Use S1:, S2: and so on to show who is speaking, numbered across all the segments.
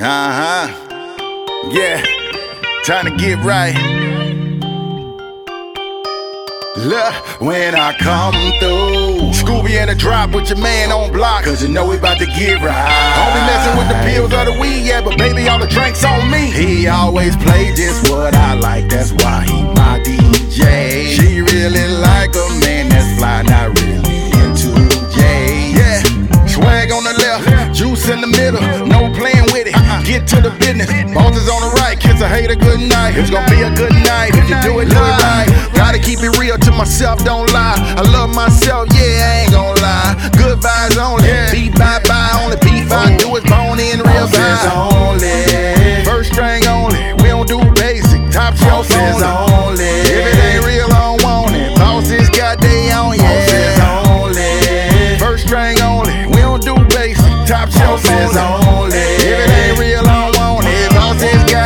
S1: Uh huh. Yeah. Time to get right. Look, when I come through, Scooby in the drop with your man on block, cause you know we about to get right. Only messing with the pills or the weed, yeah, but baby, all the drinks on me. He always play just what I like, that's why he my DJ. She really like a man that's fly, not really into J. Yeah, swag on the left, juice in the middle, no playing. Get to the business. Bosses on the right, kiss a hater good night. It's gonna be a good night if you do it, do it right. Gotta keep it real to myself, don't lie. I love myself, yeah, I ain't gon' lie. Good vibes only, beat bye bye only. Beef I do is bone in real vibes only. First string only, we don't do basic. Top shelf only. If it ain't real, I don't want it. Bosses got they own, yeah. only. First string only, we don't do basic. Top shelf only. If it ain't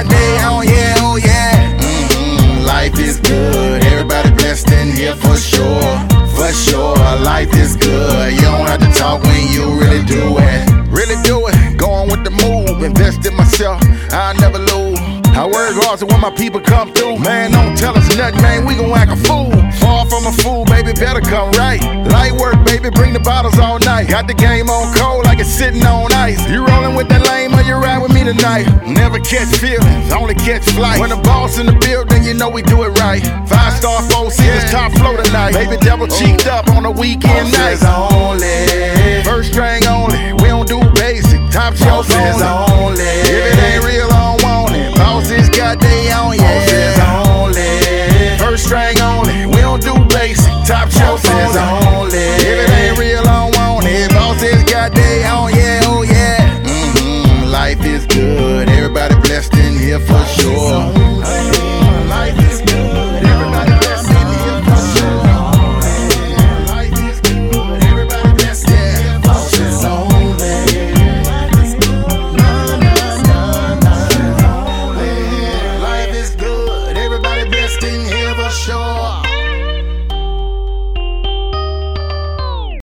S1: Bosses got yeah, oh yeah. Mhm, Life is good, everybody blessed in here for sure. For sure, life is good. You don't have to talk when you really do it. Really do it, going with the move. Invest in myself, I never lose. I work hard so when my people come through, man, don't tell us nothing, man. We gon' act a fool. Far from a fool, baby, better come right. Light work, baby, bring the bottles all night. Got the game on cold like it's sitting on ice. You rolling with that lame tonight? Never catch feelings, only catch flight. When the boss in the building, you know we do it right. Five star, four seasons, top flow tonight. Baby, double cheeked up on a weekend night. only. First string only, we don't do basic. Top shelf only. It own.